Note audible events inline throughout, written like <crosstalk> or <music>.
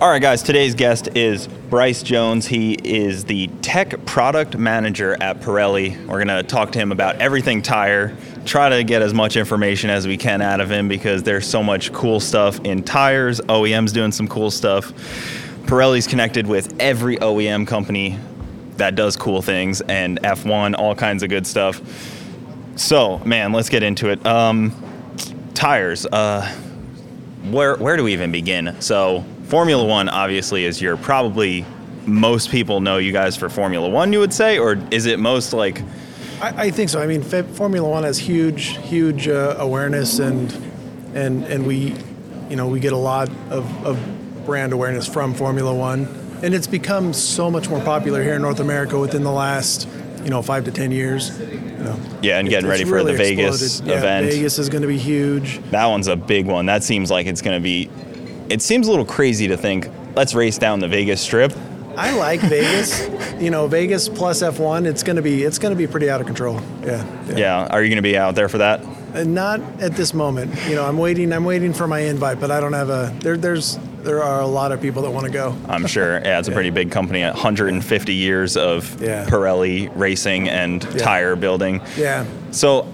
All right, guys, today's guest is Bryce Jones. He is the tech product manager at Pirelli. We're going to talk to him about everything tire, try to get as much information as we can out of him because there's so much cool stuff in tires. OEM's doing some cool stuff. Pirelli's connected with every OEM company that does cool things and F1, all kinds of good stuff. So, man, let's get into it. Um, tires. Uh, where where do we even begin? So Formula One obviously is your probably most people know you guys for Formula One. You would say, or is it most like? I, I think so. I mean, F- Formula One has huge, huge uh, awareness, and and and we, you know, we get a lot of, of brand awareness from Formula One, and it's become so much more popular here in North America within the last, you know, five to ten years. You know, Yeah, and getting ready for really the Vegas exploded. Yeah, event. Vegas is going to be huge. That one's a big one. That seems like it's going to be. It seems a little crazy to think let's race down the Vegas Strip. I like <laughs> Vegas. You know, Vegas plus F1. It's going to be it's going to be pretty out of control. Yeah. Yeah, are you going to be out there for that? Uh, Not at this moment. You know, I'm waiting. I'm waiting for my invite, but I don't have a. There, there's there are a lot of people that want to go. I'm sure. <laughs> Yeah, it's a pretty big company. 150 years of Yeah. Pirelli racing and tire building. Yeah. So,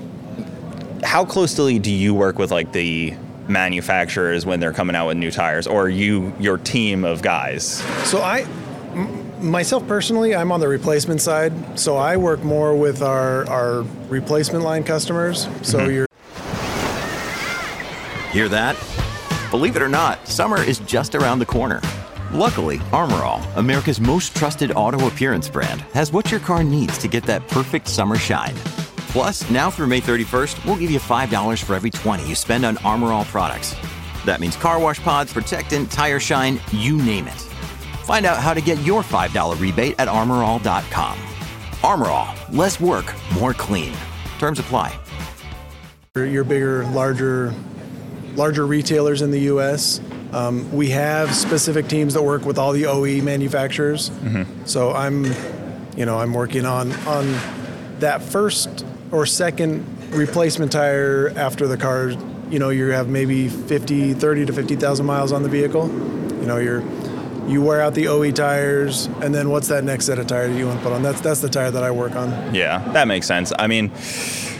how closely do you work with like the manufacturers when they're coming out with new tires, or you your team of guys? So I, m- myself personally, I'm on the replacement side. So I work more with our our replacement line customers. So mm-hmm. you're Hear that? Believe it or not, summer is just around the corner. Luckily, Armor All, America's most trusted auto appearance brand, has what your car needs to get that perfect summer shine. Plus, now through May 31st, we'll give you $5 for every 20 you spend on Armor All products. That means car wash pods, protectant, tire shine, you name it. Find out how to get your $5 rebate at armorall.com. Armor All, less work, more clean. Terms apply. your bigger, larger, larger retailers in the U.S. Um, we have specific teams that work with all the OE manufacturers. So I'm, you know, I'm working on on that first or second replacement tire after the car. You know, you have maybe 50, 30 to 50,000 miles on the vehicle. You know, you're you wear out the OE tires, and then what's that next set of tires that you want to put on? That's that's the tire that I work on. Yeah, that makes sense. I mean,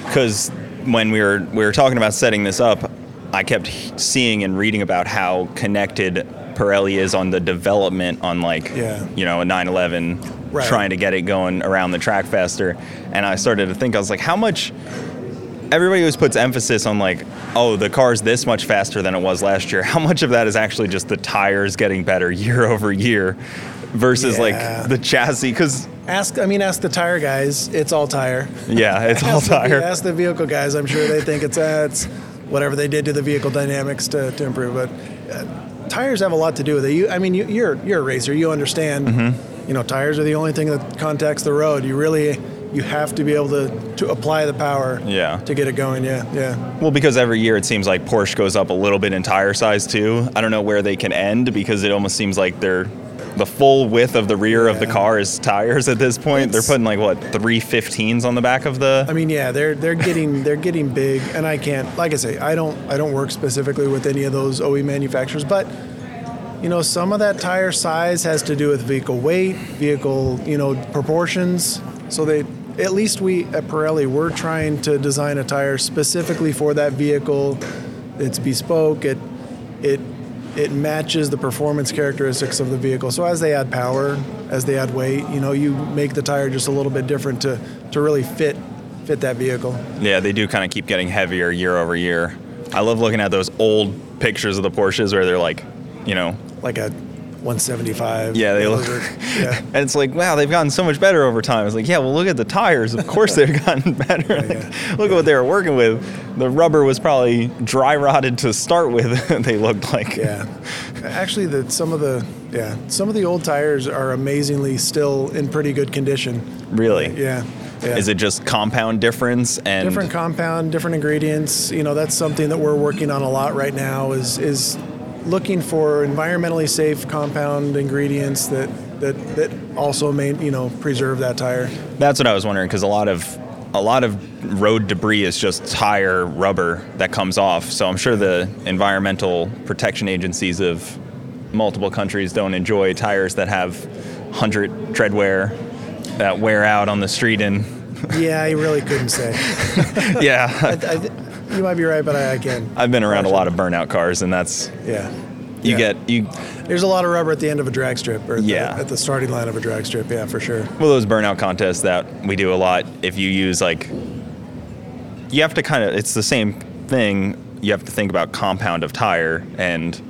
because when we were we were talking about setting this up, I kept seeing and reading about how connected Pirelli is on the development on like Yeah. you know a 911, Right. trying to get it going around the track faster, and I started to think I was like, how much. Everybody always puts emphasis on like, oh, the car's this much faster than it was last year. <laughs> How much of that is actually just the tires getting better year <laughs> over year, versus Yeah. like the chassis? Because Ask, I mean, ask the tire guys. It's all tire. yeah, it's <laughs> all ask, the, tire. ask the vehicle guys. I'm sure they think it's uh, it's whatever they did to the vehicle dynamics to, to improve. But uh, tires have a lot to do with it. You, I mean, you, you're you're a racer. You understand. Mm-hmm. You know, tires are the only thing that contacts the road. You really you have to be able to to apply the power. Yeah. To get it going. Yeah. Yeah. Well, because every year it seems like Porsche goes up a little bit in tire size too. I don't know where they can end because it almost seems like they're the full width of the rear of the car is tires at this point. It's- they're putting like what three 15s on the back of the. I mean, yeah, they're they're getting they're getting big, and I can't. Like I say, I don't I don't work specifically with any of those OE manufacturers, but you know, some of that tire size has to do with vehicle weight, vehicle you know proportions. So they at least we at Pirelli we're trying to design a tire specifically for that vehicle. It's bespoke. It it it matches the performance characteristics of the vehicle. So as they add power, as they add weight, you know, you make the tire just a little bit different to to really fit fit that vehicle. yeah, they do kind of keep getting heavier year over year. I love looking at those old pictures of the Porsches where they're like, you know, Like a 175. Yeah, they look- <laughs> yeah. and it's like, wow, they've gotten so much better over time. It's like, yeah, well, look at the tires. Of course, <laughs> they've gotten better. Like, yeah. <laughs> Look at what they were working with. The rubber was probably dry rotted to start with. they looked like. Yeah. Actually, the some of the yeah some of the old tires are amazingly still in pretty good condition. Really? Yeah. yeah. Is it just compound difference and different compound, different ingredients? You know, that's something that we're working on a lot right now. Is is looking for environmentally safe compound ingredients that that that also may you know preserve that tire. That's what I was wondering because a lot of a lot of road debris is just tire rubber that comes off. So I'm sure the environmental protection agencies of multiple countries don't enjoy tires that have 100 tread wear that wear out on the street and Yeah, I really couldn't say. <laughs> yeah I, I, you might be right, but I, I can. i've been around a lot of burnout cars and that's Yeah. you Yeah. get you There's a lot of rubber at the end of a drag strip, or at the- Yeah. at the starting line of a drag strip. Yeah, for sure. well those burnout contests that we do a lot if you use like you have to kind of it's the same thing you have to think about compound of tire and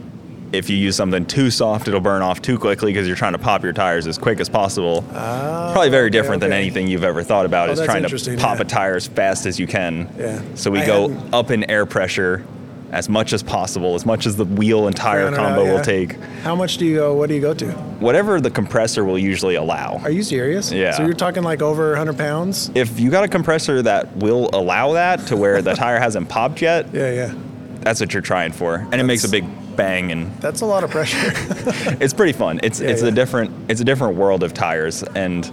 if you use something too soft it'll burn off too quickly because you're trying to pop your tires as quick as possible ah, probably very okay, different than anything you've ever thought about Oh, is trying to pop yeah. a tire as fast as you can Yeah. so we I go hadn't- up in air pressure as much as possible as much as the wheel and tire Round it out, combo yeah. will take How much do you go? What do you go to? whatever the compressor will usually allow Are you serious? Yeah. So you're talking like over 100 pounds? if you got a compressor that will allow that to where the tire hasn't popped yet, Yeah, yeah. that's what you're trying for, and it makes a big bang, and That's a lot of pressure. <laughs> it's pretty fun. It's Yeah, it's yeah. a different it's a different world of tires, and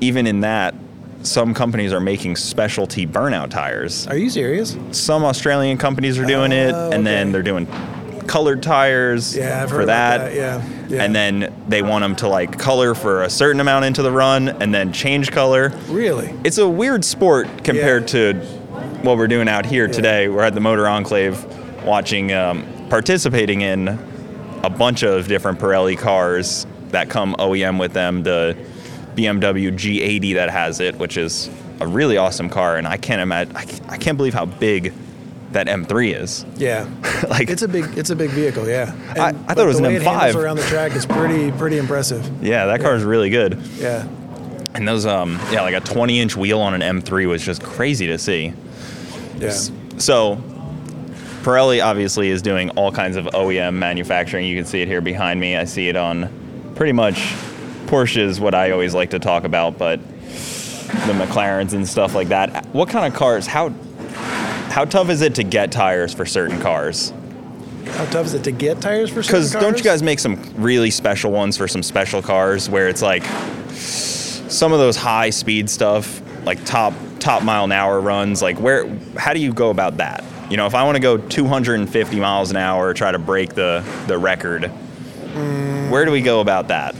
even in that, some companies are making specialty burnout tires. Are you serious? Some Australian companies are doing it, Oh, and then they're doing colored tires Yeah, for that. that, yeah, yeah. And then they want them to like color for a certain amount into the run, and then change color. Really? it's a weird sport compared to what we're doing out here today. We're at the Motor Enclave watching, um, participating in a bunch of different Pirelli cars that come OEM with them. The BMW G80 that has it, which is a really awesome car, and I can't imagine, I can't, believe how big that M3 is. Yeah. <laughs> like, It's a big it's a big vehicle, yeah. And- I- I thought it was an way M5. around the track is pretty pretty impressive. yeah, that car is really good. Yeah. And those, um, yeah, like a 20 inch wheel on an M3 was just crazy to see. Yeah. So, Pirelli obviously is doing all kinds of OEM manufacturing. You can see it here behind me. I see it on pretty much Porsche is what I always like to talk about, but the McLarens and stuff like that. What kind of cars? How how tough is it to get tires for certain cars? How tough is it to get tires for certain Because don't you guys make some really special ones for some special cars where it's like some of those high speed stuff, like top top mile an hour runs? Like where? How do you go about that? You know, if I want to go 250 miles an hour, try to break the the record, where do we go about that?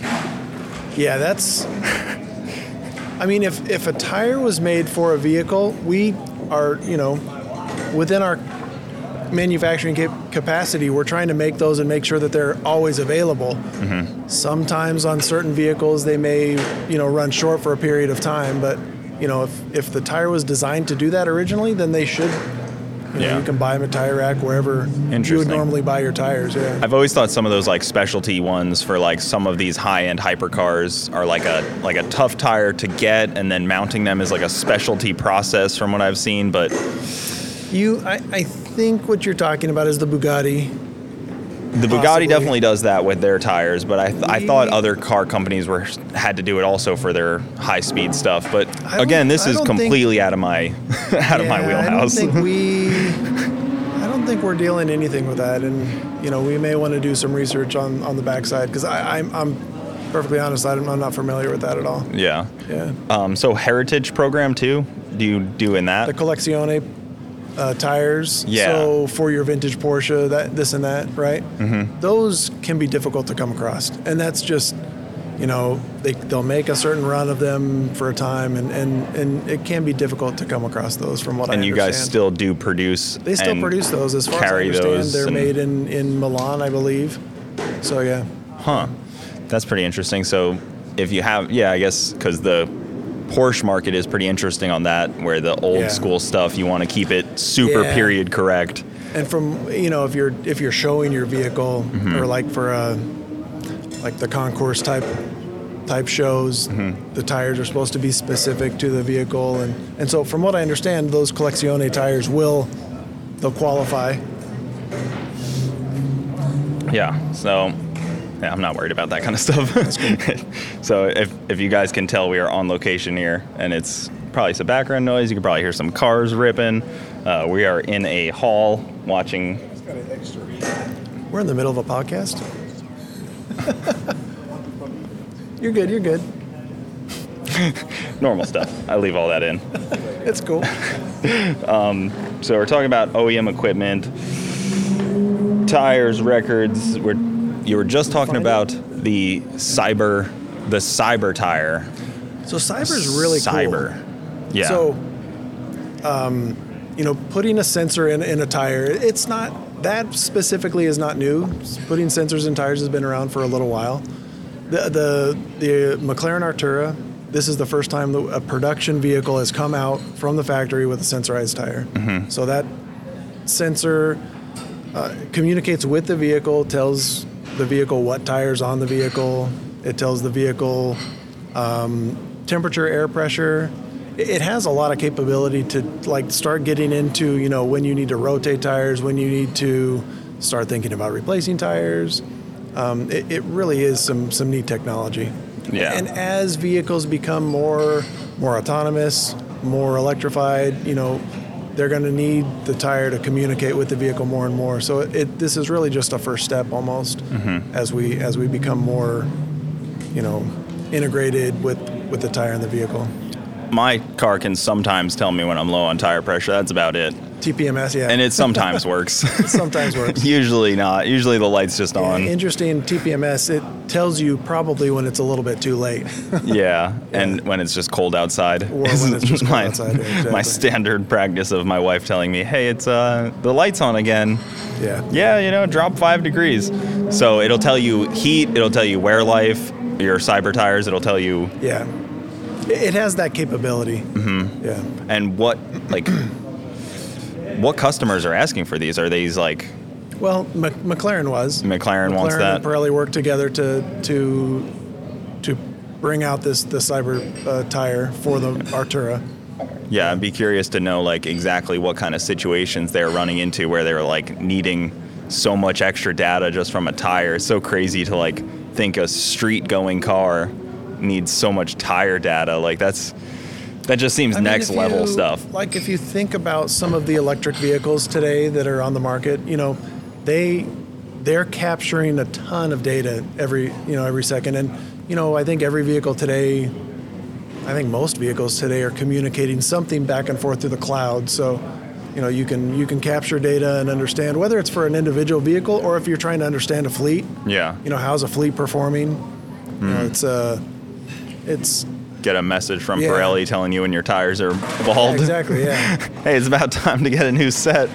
Yeah, that's. I mean, if if a tire was made for a vehicle, we are you know within our manufacturing cap- capacity, we're trying to make those and make sure that they're always available. Mm-hmm. Sometimes on certain vehicles, they may you know run short for a period of time, but you know if if the tire was designed to do that originally, then they should. You, know, Yeah. you can buy them at tire rack wherever you would normally buy your tires. Yeah. I've always thought some of those like specialty ones for like some of these high-end hypercars are like a like a tough tire to get, and then mounting them is like a specialty process from what I've seen. But You, I, I think what you're talking about is the Bugatti. The Bugatti Possibly. definitely does that with their tires, but I, th- I thought other car companies were had to do it also for their high speed stuff. But again, this is don't think- completely out of my <laughs> out of my wheelhouse. I don't think we. <laughs> I don't think we're dealing anything with that, and you know we may want to do some research on on the backside because I'm I'm perfectly honest. I'm, I'm not familiar with that at all. yeah. Yeah, Um, so heritage program too. Do you do in that? the Collezione uh, tires. Yeah. So for your vintage Porsche, that this and that, right? Mm-hmm. Those can be difficult to come across, and that's just. You know, they, they'll make a certain run of them for a time, and, and, and it can be difficult to come across those from what I and you understand. guys still do produce. They still produce those, as far carry as I understand. those They're and- made in, in Milan, I believe. So yeah, Huh. That's pretty interesting. So if you have, yeah, I guess because the Porsche market is pretty interesting on that, where the old Yeah. school stuff you want to keep it super Yeah. period correct. and from you know if you're if you're showing your vehicle Mm-hmm. or like for a like the concours type type shows, Mm-hmm. the tires are supposed to be specific to the vehicle, and and so from what I understand, those Collezione tires will they'll qualify. Yeah. So yeah, I'm not worried about that kind of stuff. <laughs> so if if you guys can tell, we are on location here, and it's probably some background noise. You can probably hear some cars ripping. Uh, we are in a hall watching. We're in the middle of a podcast. <laughs> you're good. You're good. <laughs> Normal stuff. I leave all that in. It's cool. So we're talking about OEM equipment, tires, records. We're you were just talking about the cyber, the cyber tire. So cyber's really cyber. cool. Yeah. So, um, you know, putting a sensor in, in a tire, it's not that specifically is not new. Putting sensors in tires has been around for a little while. The the the McLaren Artura. This is the first time a production vehicle has come out from the factory with a sensorized tire. So that sensor uh, communicates with the vehicle, tells the vehicle what tires on the vehicle. It tells the vehicle um, temperature, air pressure. It has a lot of capability to like start getting into you know when you need to rotate tires, when you need to start thinking about replacing tires. Um, it, it really is some some neat technology. Yeah. And as vehicles become more more autonomous, more electrified, you know, they're going to need the tire to communicate with the vehicle more and more. So it, it this is really just a first step almost Mm-hmm. as we as we become more, you know, integrated with with the tire and the vehicle. My car can sometimes tell me when I'm low on tire pressure. That's about it. TPMS, yeah, And it sometimes works. <laughs> sometimes works. <laughs> Usually not. Usually the light's just Yeah, on. interesting TPMS. It tells you probably when it's a little bit too late. <laughs> Yeah, and when it's just cold outside. Or when it's just cold my, outside, yeah, exactly. My standard practice of my wife telling me, "Hey, it's uh the lights on again." yeah. Yeah, you know, drop five degrees. So it'll tell you heat. It'll tell you wear life. Your cyber tires. It'll tell you Yeah. It it has that capability. Mm-hmm. Yeah. and what like what customers are asking for these. Are these like Well, Mc- McLaren was. McLaren wants McLaren that? and Pirelli worked together to to to bring out this the cyber uh, tire for the Artura. Yeah, I'd be curious to know like exactly what kind of situations they're running into where they were like needing so much extra data just from a tire. It's so crazy to like think a street going car needs so much tire data. Like that's that just seems I mean, next level you- stuff. Like if you think about some of the electric vehicles today that are on the market, you know, they they're capturing a ton of data every you know every second, and you know I think every vehicle today, I think most vehicles today are communicating something back and forth through the cloud. So. You know, you can you can capture data and understand whether it's for an individual vehicle or if you're trying to understand a fleet. Yeah. You know, how's a fleet performing? You know, it's uh, it's Get a message from Yeah. Pirelli telling you when your tires are bald. exactly yeah. <laughs> hey, it's about time to get a new set.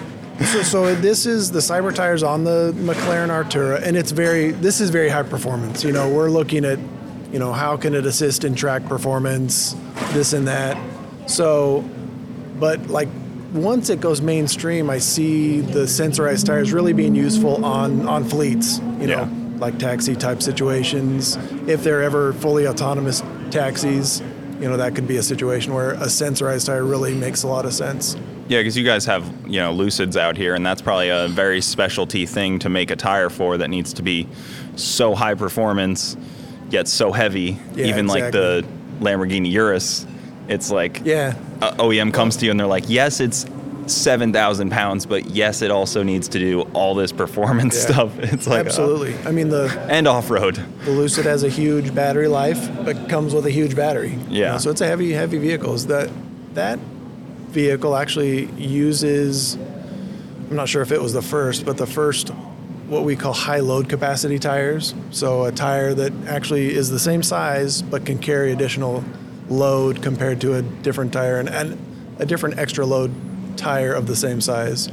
So, so this is the cyber tires on the McLaren Artura, and it's very. This is very high performance. You know, we're looking at, you know, how can it assist in track performance, this and that. So, but like once it goes mainstream, I see the sensorized tires really being useful on on fleets. You know, Yeah. like taxi type situations. If they're ever fully autonomous taxis, you know, that could be a situation where a sensorized tire really makes a lot of sense. Yeah, because you guys have you know Lucids out here, and that's probably a very specialty thing to make a tire for that needs to be so high performance yet so heavy. Yeah, Even like the Lamborghini Urus, it's like Yeah. Uh, OEM comes to you and they're like, yes, it's seven thousand pounds, but yes, it also needs to do all this performance Yeah. stuff. <laughs> It's like uh, Absolutely. I mean, the and off road. The Lucid has a huge battery life, but comes with a huge battery. you Yeah. know, so it's a heavy, heavy vehicle. Is That that vehicle actually uses. I'm not sure if it was the first, but the first what we call high load capacity tires. So a tire that actually is the same size but can carry additional load compared to a different tire and, and a different extra load tire of the same size.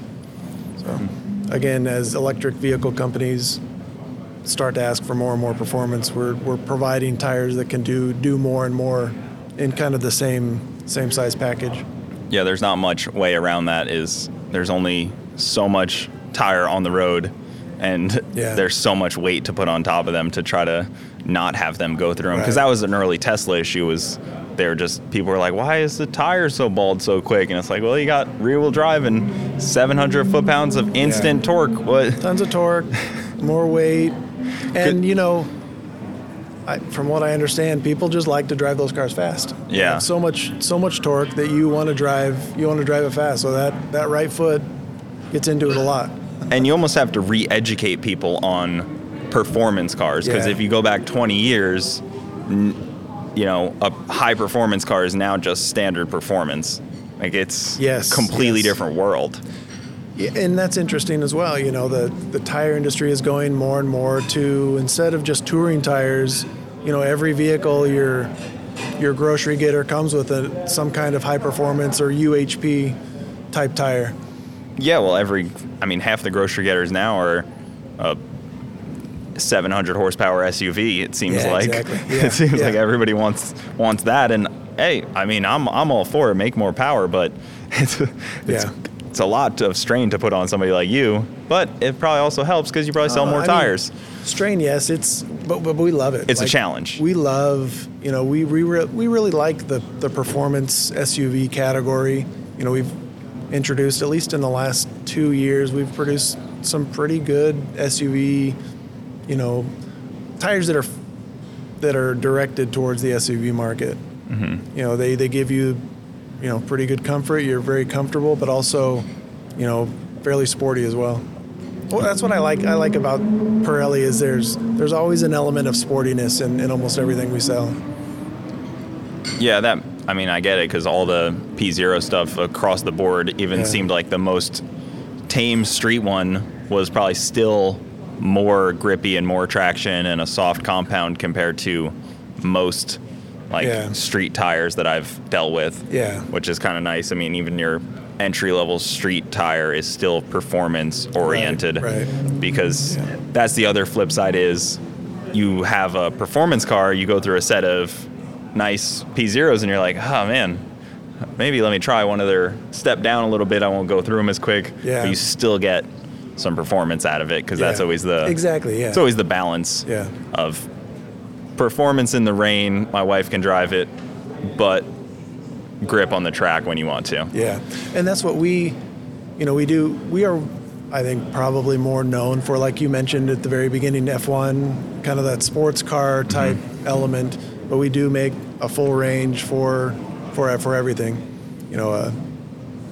So again, as electric vehicle companies start to ask for more and more performance, we're, we're providing tires that can do do more and more in kind of the same same size package. Yeah, there's not much way around that. Is there's only so much tire on the road, and Yeah. there's so much weight to put on top of them to try to not have them go through them. Because Right. that was an early Tesla issue. Was they're just people were like, why is the tire so bald so quick? And it's like, well, you got rear wheel drive and 700 foot pounds of instant torque. What? Tons of torque, <laughs> more weight, and Good. you know, I, from what I understand, people just like to drive those cars fast. Yeah. so much so much torque that you want to drive you want to drive it fast. So that that right foot gets into it a lot. and you almost have to re-educate people on performance cars because Yeah. if you go back 20 years n- you know a high performance car is now just standard performance like it's Yes, completely yes. different world Yeah, and that's interesting as well. You know, the the tire industry is going more and more to instead of just touring tires, you know, every vehicle your your grocery getter comes with a, some kind of high performance or UHP type tire. Yeah, well, every I mean, half the grocery getters now are a 700 horsepower SUV. It seems Yeah, like exactly. <laughs> Yeah, it seems yeah. like everybody wants wants that. And hey, I mean, I'm I'm all for it. Make more power, but <laughs> it's it's, it's a lot of strain to put on somebody like you. But it probably also helps because you probably sell Uh, more I mean, tires. strain, yes, it's but, but we love it. It's a challenge. We love, you know, we we, re- we really like the the performance SUV category. You know, we've introduced at least in the last two years, we've produced some pretty good SUV, you know, tires that are that are directed towards the SUV market. Mm-hmm. You know, they they give you, you know, pretty good comfort. You're very comfortable, but also, you know, fairly sporty as well. Well, that's what I like. I like about Pirelli is there's there's always an element of sportiness in, in almost everything we sell. Yeah, that. I mean, I get it because all the P zero stuff across the board even Yeah. seemed like the most tame street one was probably still more grippy and more traction and a soft compound compared to most like Yeah. street tires that I've dealt with. Yeah. which is kind of nice. I mean, even your entry level street tire is still performance oriented right. because Yeah. that's the other flip side is you have a performance car, you go through a set of nice P zeros, and you're like, oh man, maybe let me try one of their step down a little bit. I won't go through them as quick. Yeah. But you still get some performance out of it because that's always the Exactly, yeah. It's always the balance Yeah. of performance in the rain. My wife can drive it, but grip on the track when you want to. Yeah, and that's what we, you know, we do. We are, I think, probably more known for, like you mentioned at the very beginning, F1, kind of that sports car type element. But we do make a full range for for for everything. You know, uh,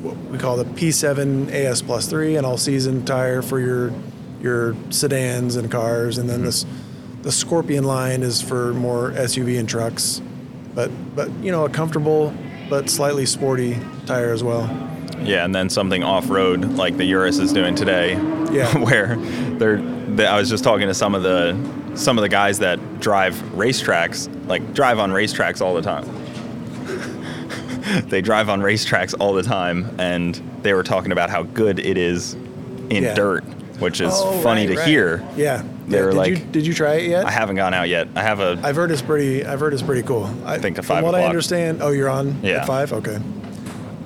what we call the P7 AS Plus three, an all season tire for your your sedans and cars, and then mm-hmm. this the Scorpion line is for more SUV and trucks. But but you know, a comfortable but slightly sporty tire as well. Yeah, and then something off road like the Urus is doing today, Yeah. <laughs> where they're. They, I was just talking to some of the some of the guys that drive racetracks, like drive on racetracks all the time. <laughs> they drive on racetracks all the time, and they were talking about how good it is in Yeah. dirt, which is Oh, funny right, to right. hear. Yeah. They yeah. were did like- you, did you try it yet? I haven't gone out yet. I have a I've heard it's pretty. I've heard it's pretty cool. I think from five what I understand. Oh, you're on Yeah. at five. Okay.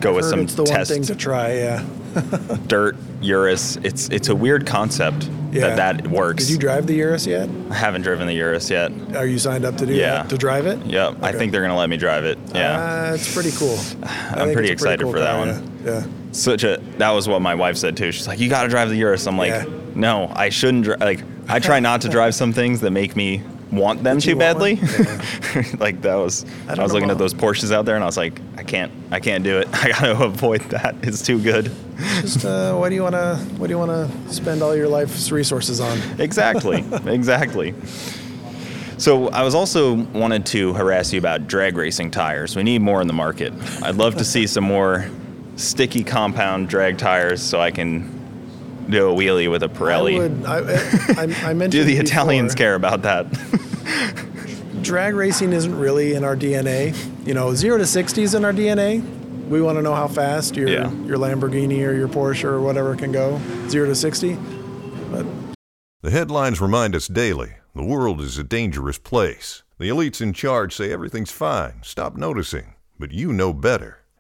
Go with some it's the test one thing to try. Yeah. <laughs> dirt Urus. It's it's a weird concept Yeah. that that works. Did you drive the Urus yet? I haven't driven the Urus yet. Are you signed up to do Yeah. that, to drive it? Yep, I think they're gonna let me drive it. Yeah. Uh, it's pretty cool. <sighs> I I'm pretty excited cool for that car, one. Yeah. yeah. such a that was what my wife said too. She's like, "You got to drive the Urus." I'm like, Yeah. "No, I shouldn't." Dri-. Like, I try not to drive some things that make me want them too badly. one? <laughs> like that was. I I, was looking at those Porsches out there, and I was like, "I can't, I can't do it. <laughs> I got to avoid that. It's too good." Just uh, what do you want to? What do you want to spend all your life's resources on? Exactly, <laughs> exactly. So I was also wanted to harass you about drag racing tires. We need more in the market. I'd love to see some more sticky compound drag tires so I can do a wheelie with a Pirelli. I would. I, I, I <laughs> mentioned. Do the before, Italians care about that? Drag racing isn't really in our DNA. You know, zero to sixty is in our DNA. We want to know how fast your Yeah. your Lamborghini or your Porsche or whatever can go. Zero to sixty. The headlines remind us daily the world is a dangerous place. The elites in charge say everything's fine, stop noticing. But you know better.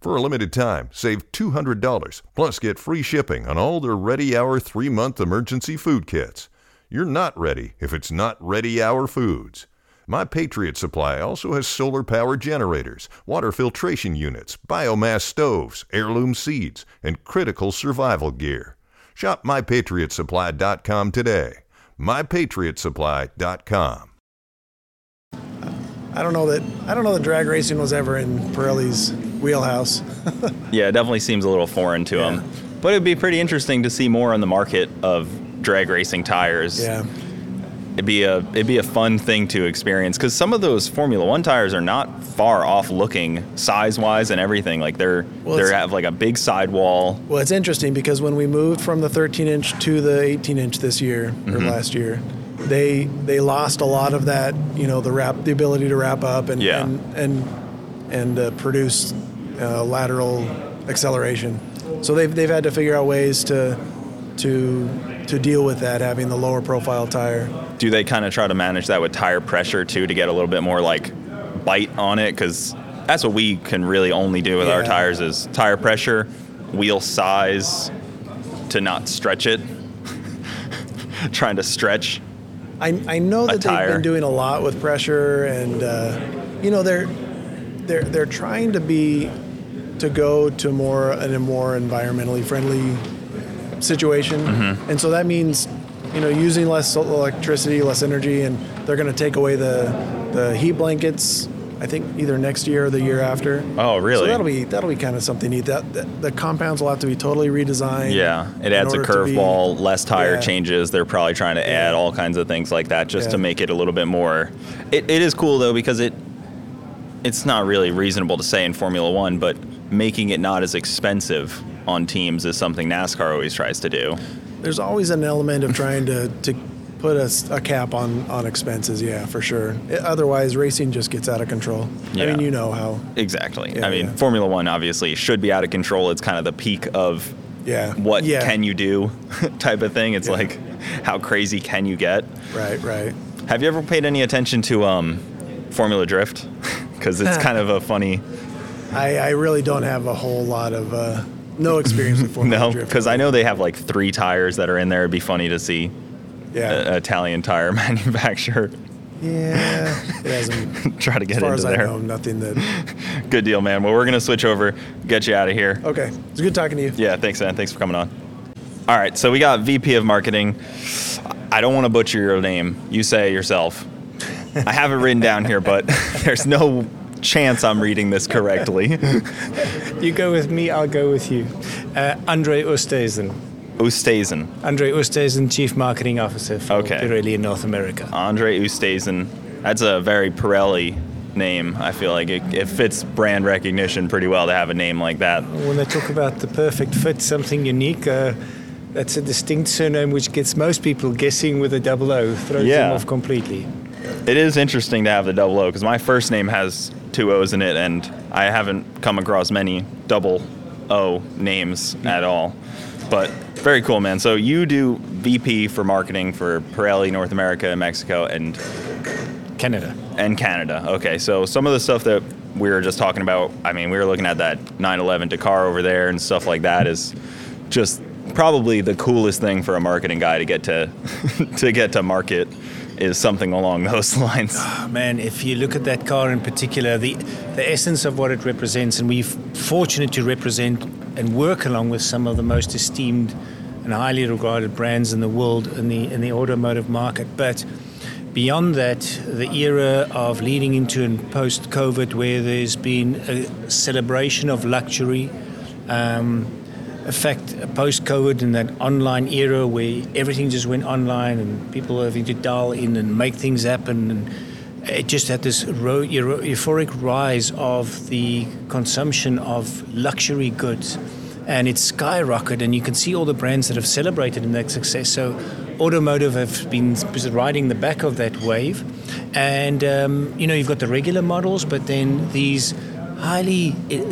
For a limited time, save $200 plus get free shipping on all their Ready Hour three month emergency food kits. You're not ready if it's not Ready Hour Foods. My Patriot Supply also has solar power generators, water filtration units, biomass stoves, heirloom seeds, and critical survival gear. Shop mypatriotsupply.com today. mypatriotsupply.com. I don't know that I don't know that drag racing was ever in Pirelli's wheelhouse. <laughs> Yeah, it definitely seems a little foreign to Yeah. him. But it'd be pretty interesting to see more on the market of drag racing tires. yeah. It'd be a it'd be a fun thing to experience because some of those Formula One tires are not far off looking size wise and everything. Like they're Well, they have like a big sidewall. Well, it's interesting because when we moved from the 13 inch to the 18 inch this year or Mm-hmm. last year, they they lost a lot of that, you know, the wrap, the ability to wrap up and Yeah. and and, and uh, produce uh, lateral acceleration. So they've they've had to figure out ways to to to deal with that, having the lower profile tire. Do they kind of try to manage that with tire pressure too to get a little bit more like bite on it? Because that's what we can really only do with our tires is tire pressure, wheel size, to not stretch it. <laughs> Trying to stretch. I, I know that they've been doing a lot with pressure, and uh, you know they're they're they're trying to be to go to more in a more environmentally friendly situation, Mm-hmm. and so that means you know using less electricity, less energy, and they're going to take away the the heat blankets. I think either next year or the year after. Oh, really? So that'll be that'll be kind of something neat. That, that the compounds will have to be totally redesigned. Yeah, it adds a order to be- curveball, less tire Yeah. changes. They're probably trying to add Yeah. all kinds of things like that just to make it a little bit more. It, it is cool though because it it's not really reasonable to say in Formula One, but making it not as expensive on teams is something NASCAR always tries to do. There's always an element of trying to, to put a cap on, on expenses, yeah, for sure. I- otherwise, racing just gets out of control. Yeah. I mean, you know how. Exactly. Yeah, I mean, yeah. Formula One obviously should be out of control. It's kind of the peak of Yeah. what yeah. can you do <laughs> type of thing. It's Yeah. like how crazy can you get? Right, right. Have you ever paid any attention to um, Formula Drift? <laughs> Because it's kind of a funny. I, I really don't have a whole lot of uh, no experience with <laughs> Formula No, Drift. because I know they have like three tires that are in there. It'd be funny to see Yeah. an Italian tire <laughs> manufacturer yeah. It hasn't. <laughs> try to get As far into as I know, nothing that. Good deal, man. Well, we're gonna switch over, get you out of here. Okay. It's good talking to you. Yeah, thanks, man. Thanks for coming on. All right, so we got VP of Marketing. I don't want to butcher your name. You say it yourself. I have it written down here, but there's no chance I'm reading this correctly. <laughs> You go with me, I'll go with you. Uh, Andre Oosthuizen. Oosthuizen. Andre Oosthuizen, Chief Marketing Officer for Okay. Pirelli in North America. Andre Oosthuizen. That's a very Pirelli name. I feel like it, it fits brand recognition pretty well to have a name like that. When they talk about the perfect fit, something unique, uh, that's a distinct surname which gets most people guessing with a double O, throws Yeah. them off completely. It is interesting to have the double O because my first name has two O's in it, and I haven't come across many double O names at all. But very cool, man. So you do VP for marketing for Pirelli North America and Mexico and Canada. and Canada. Okay, so some of the stuff that we were just talking about, I mean, we were looking at that 911 Dakar over there and stuff like that is just probably the coolest thing for a marketing guy to get to <laughs> to get to market is something along those <laughs> lines. Oh, man, if you look at that car in particular, the, the essence of what it represents, and we're fortunate to represent and work along with some of the most esteemed and highly regarded brands in the world in the in the automotive market. But beyond that, the era of leading into and post COVID, where there's been a celebration of luxury. Um, in fact, post COVID and that online era where everything just went online and people having to dial in and make things happen, and it just had this euphoric rise of the consumption of luxury goods. And it's skyrocketed, and you can see all the brands that have celebrated in that success. So, automotive have been riding the back of that wave. And, um, you know, you've got the regular models, but then these highly eh,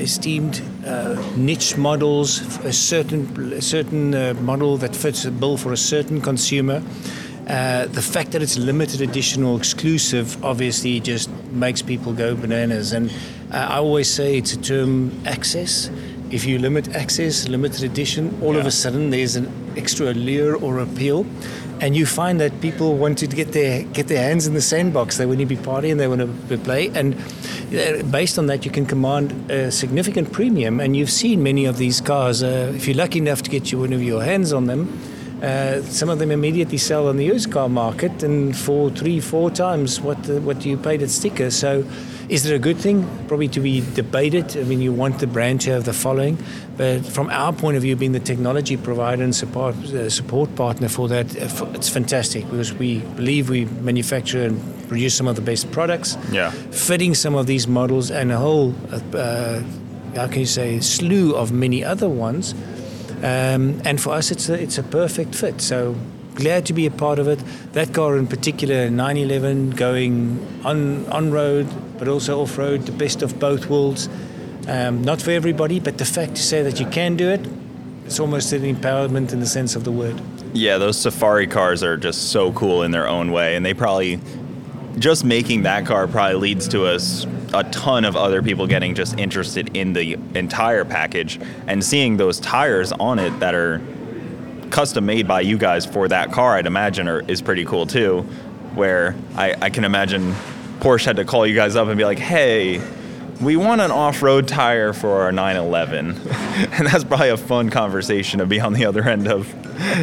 esteemed uh, niche models, a certain a certain uh, model that fits a bill for a certain consumer. Uh, the fact that it's limited edition or exclusive obviously just makes people go bananas. And uh, I always say it's a term access. If you limit access, limited edition, all of a sudden there's an extra allure or appeal. And you find that people want to get their get their hands in the sandbox. They want to be partying, they want to play, and uh, based on that, you can command a significant premium. And you've seen many of these cars. Uh, if you're lucky enough to get you one of your hands on them, uh, some of them immediately sell on the used car market and for three, four times what the, what you paid at sticker. So, is it a good thing? Probably to be debated. I mean, you want the brand to have the following, but from our point of view, being the technology provider and support uh, support partner for that, uh, it's fantastic because we believe we manufacture and produce some of the best products. Yeah. Fitting some of these models and a whole, uh, how can you say, slew of many other ones um, and for us, it's a, it's a perfect fit. So glad to be a part of it. That car in particular, 911, going on on road, but also off road, the best of both worlds. Um, not for everybody, but the fact to say that you can do it, it's almost an empowerment in the sense of the word. Yeah, those safari cars are just so cool in their own way, and they probably just making that car probably leads to us a ton of other people getting just interested in the entire package and seeing those tires on it that are custom made by you guys for that car i'd imagine are, is pretty cool too where I, I can imagine porsche had to call you guys up and be like hey we want an off-road tire for our 911 <laughs> and that's probably a fun conversation to be on the other end of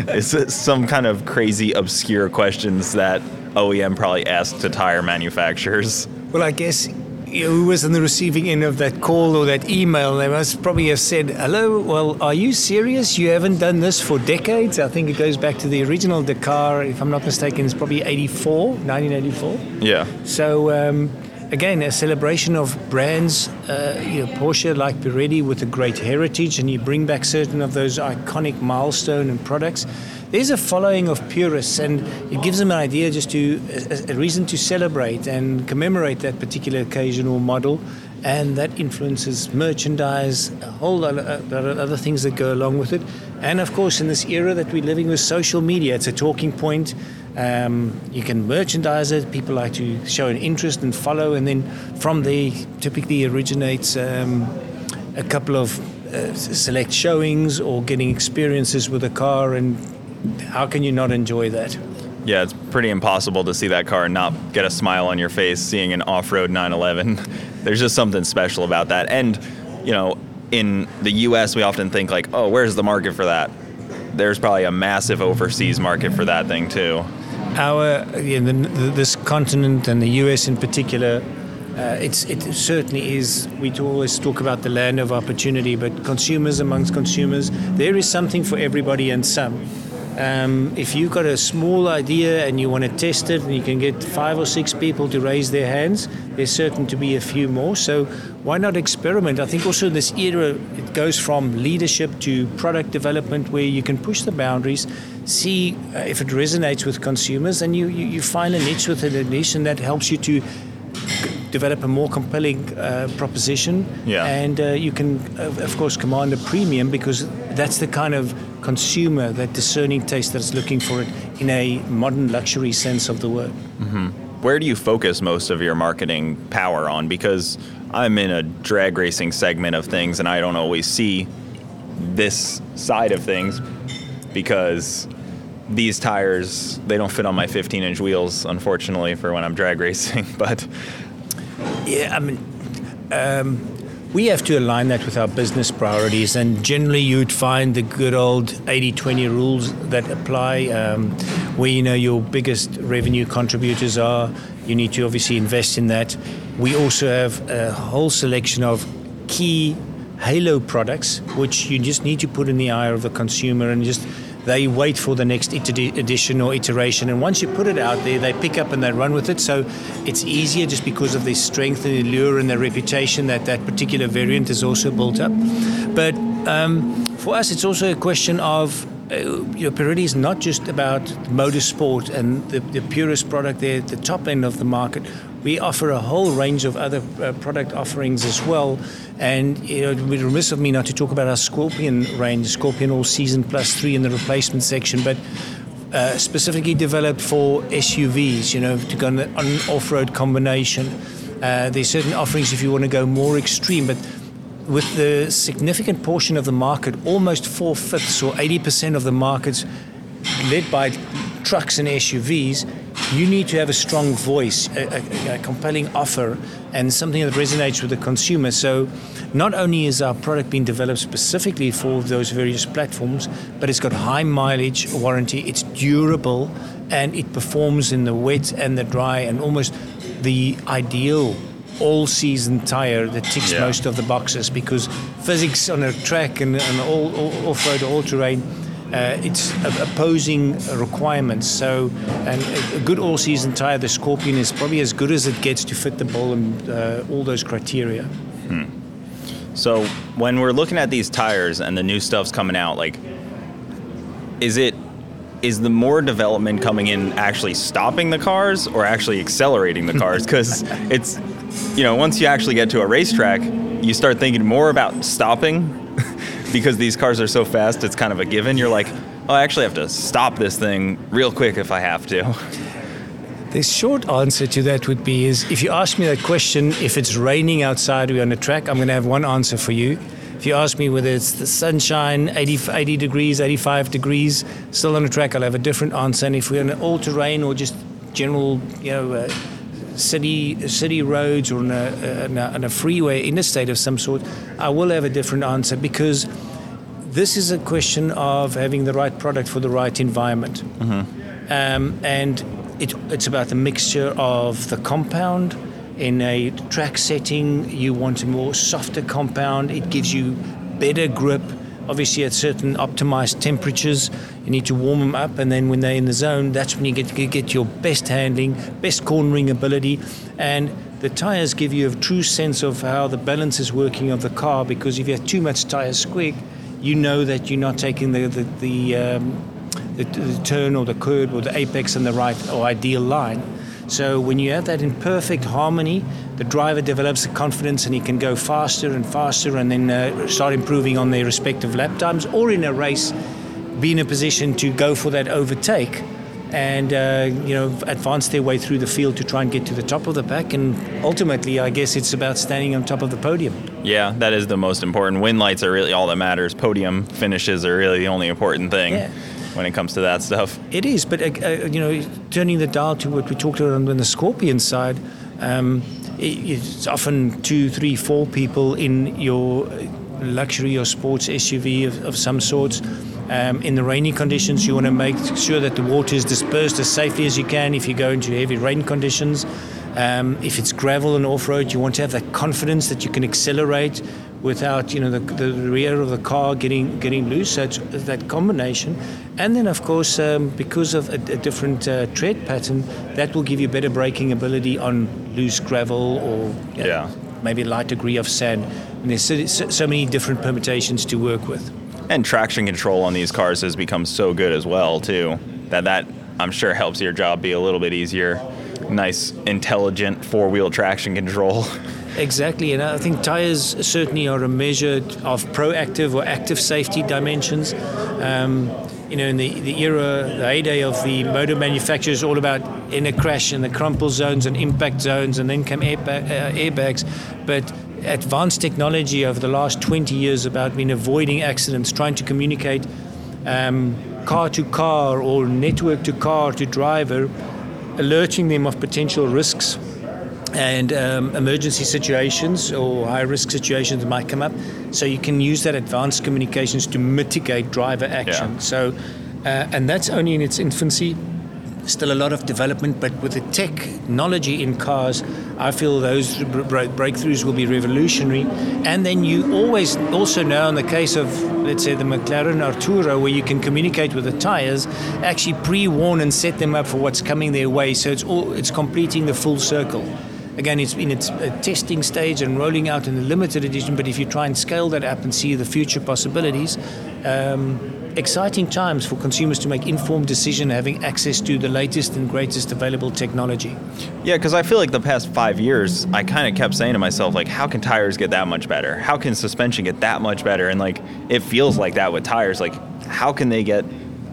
it's some kind of crazy obscure questions that OEM probably asked to tire manufacturers. Well, I guess who was on the receiving end of that call or that email, they must probably have said, Hello, well, are you serious? You haven't done this for decades? I think it goes back to the original Dakar, if I'm not mistaken, it's probably 84, 1984. Yeah. So, um, again, a celebration of brands, uh, you know, Porsche like Pirelli with a great heritage, and you bring back certain of those iconic milestone and products. There's a following of purists, and it gives them an idea just to a, a reason to celebrate and commemorate that particular occasion or model, and that influences merchandise, a whole lot of other things that go along with it. And of course, in this era that we're living with social media, it's a talking point. Um, you can merchandise it. People like to show an interest and follow, and then from there, typically originates um, a couple of uh, select showings or getting experiences with a car and how can you not enjoy that? Yeah, it's pretty impossible to see that car and not get a smile on your face seeing an off-road 911. <laughs> There's just something special about that. And, you know, in the US we often think like, "Oh, where's the market for that?" There's probably a massive overseas market for that thing too. Our the, this continent and the US in particular uh, it certainly is. We always talk about the land of opportunity, but consumers amongst consumers, there is something for everybody and some. Um, if you've got a small idea and you want to test it and you can get five or six people to raise their hands, there's certain to be a few more. So why not experiment? I think also in this era, it goes from leadership to product development where you can push the boundaries, see uh, if it resonates with consumers, and you, you, you find a niche within a niche, and that helps you to develop a more compelling uh, proposition. Yeah. And uh, you can, of course, command a premium because that's the kind of consumer, that discerning taste that's looking for it in a modern luxury sense of the word. Mm-hmm. Where do you focus most of your marketing power on? Because I'm in a drag racing segment of things and I don't always see this side of things because these tires they don't fit on my 15 inch wheels unfortunately for when i'm drag racing <laughs> but yeah i mean um, we have to align that with our business priorities and generally you'd find the good old 80-20 rules that apply um, where you know your biggest revenue contributors are. You need to obviously invest in that. We also have a whole selection of key halo products which you just need to put in the eye of the consumer and just they wait for the next edition or iteration. And once you put it out there, they pick up and they run with it. So it's easier just because of their strength and the allure and the reputation that that particular variant is also built up. But um, for us, it's also a question of uh, you know, Pirelli is not just about motorsport and the, the purest product there, the top end of the market. We offer a whole range of other uh, product offerings as well. And it would be remiss of me not to talk about our Scorpion range, Scorpion All Season Plus 3 in the replacement section, but uh, specifically developed for SUVs, you know, to go on an off-road combination. Uh, there's certain offerings if you want to go more extreme, but with the significant portion of the market, almost four fifths or 80% of the markets led by trucks and SUVs, you need to have a strong voice, a, a, a, compelling offer, and something that resonates with the consumer. So, not only is our product being developed specifically for those various platforms, but it's got high mileage warranty, it's durable, and it performs in the wet and the dry, and almost the ideal all season tire that ticks yeah. most of the boxes because physics on a track and, and all, all off road, all terrain uh, it's opposing requirements. So, and a good all-season tire, the Scorpion is probably as good as it gets to fit the ball and uh, all those criteria. Hmm. So, when we're looking at these tires and the new stuff's coming out, like, is it is the more development coming in actually stopping the cars or actually accelerating the cars? <laughs> Because it's, you know, once you actually get to a racetrack, you start thinking more about stopping because these cars are so fast, it's kind of a given. You're like, oh, I actually have to stop this thing real quick if I have to. The short answer to that would be is if you ask me that question, if it's raining outside, we're on the track, I'm going to have one answer for you. If you ask me whether it's the sunshine, 80, 80 degrees, 85 degrees, still on the track, I'll have a different answer. And if we're on an all-terrain or just general, you know, uh, city city roads or on a, on a, on a freeway interstate of some sort, I will have a different answer because this is a question of having the right product for the right environment. Mm-hmm. Um, and it, it's about the mixture of the compound. In a track setting, you want a more softer compound. It gives you better grip obviously at certain optimized temperatures. You need to warm them up, and then when they're in the zone, that's when you get you get your best handling, best cornering ability, and the tires give you a true sense of how the balance is working of the car. Because if you have too much tire squeak, you know that you're not taking the the, the um, the, the, turn or the curb or the apex in the right or ideal line. So when you have that in perfect harmony, the driver develops the confidence and he can go faster and faster and then uh, start improving on their respective lap times or in a race be in a position to go for that overtake and uh, you know advance their way through the field to try and get to the top of the pack and ultimately I guess it's about standing on top of the podium. Yeah, that is the most important. Win lights are really all that matters. Podium finishes are really the only important thing. Yeah when it comes to that stuff. It is, but uh, uh, you know, turning the dial to what we talked about on the Scorpion side, um, it's often two, three, four people in your luxury or sports SUV of, of some sorts. Um, in the rainy conditions, you want to make sure that the water is dispersed as safely as you can if you go into heavy rain conditions. Um, if it's gravel and off road, you want to have that confidence that you can accelerate without you know the, the rear of the car getting getting loose. So it's that combination, and then of course um, because of a, a different uh, tread pattern, that will give you better braking ability on loose gravel or yeah. maybe a light degree of sand. And there's so, so many different permutations to work with. And traction control on these cars has become so good as well too that that I'm sure helps your job be a little bit easier. Nice, intelligent four wheel traction control. <laughs> Exactly, and I think tyres certainly are a measure of proactive or active safety dimensions. Um, you know, in the, the era, the heyday of the motor manufacturers, all about in a crash and the crumple zones and impact zones, and then come airbag, uh, airbags. But advanced technology over the last 20 years about been avoiding accidents, trying to communicate um, car to car or network to car to driver, alerting them of potential risks and um, emergency situations or high risk situations might come up. So you can use that advanced communications to mitigate driver action. Yeah. So, uh, and that's only in its infancy. Still a lot of development, but with the technology in cars, I feel those breakthroughs will be revolutionary. And then you always also know, in the case of, let's say, the McLaren Artura, where you can communicate with the tires, actually pre-warn and set them up for what's coming their way. So it's all it's completing the full circle. Again, it's in its uh, testing stage and rolling out in the limited edition, but if you try and scale that up and see the future possibilities, um, exciting times for consumers to make informed decision having access to the latest and greatest available technology. Yeah because i feel like the past five years i kind of kept saying to myself like how can tires get that much better? How can suspension get that much better? And like it feels like that with tires. Like how can they get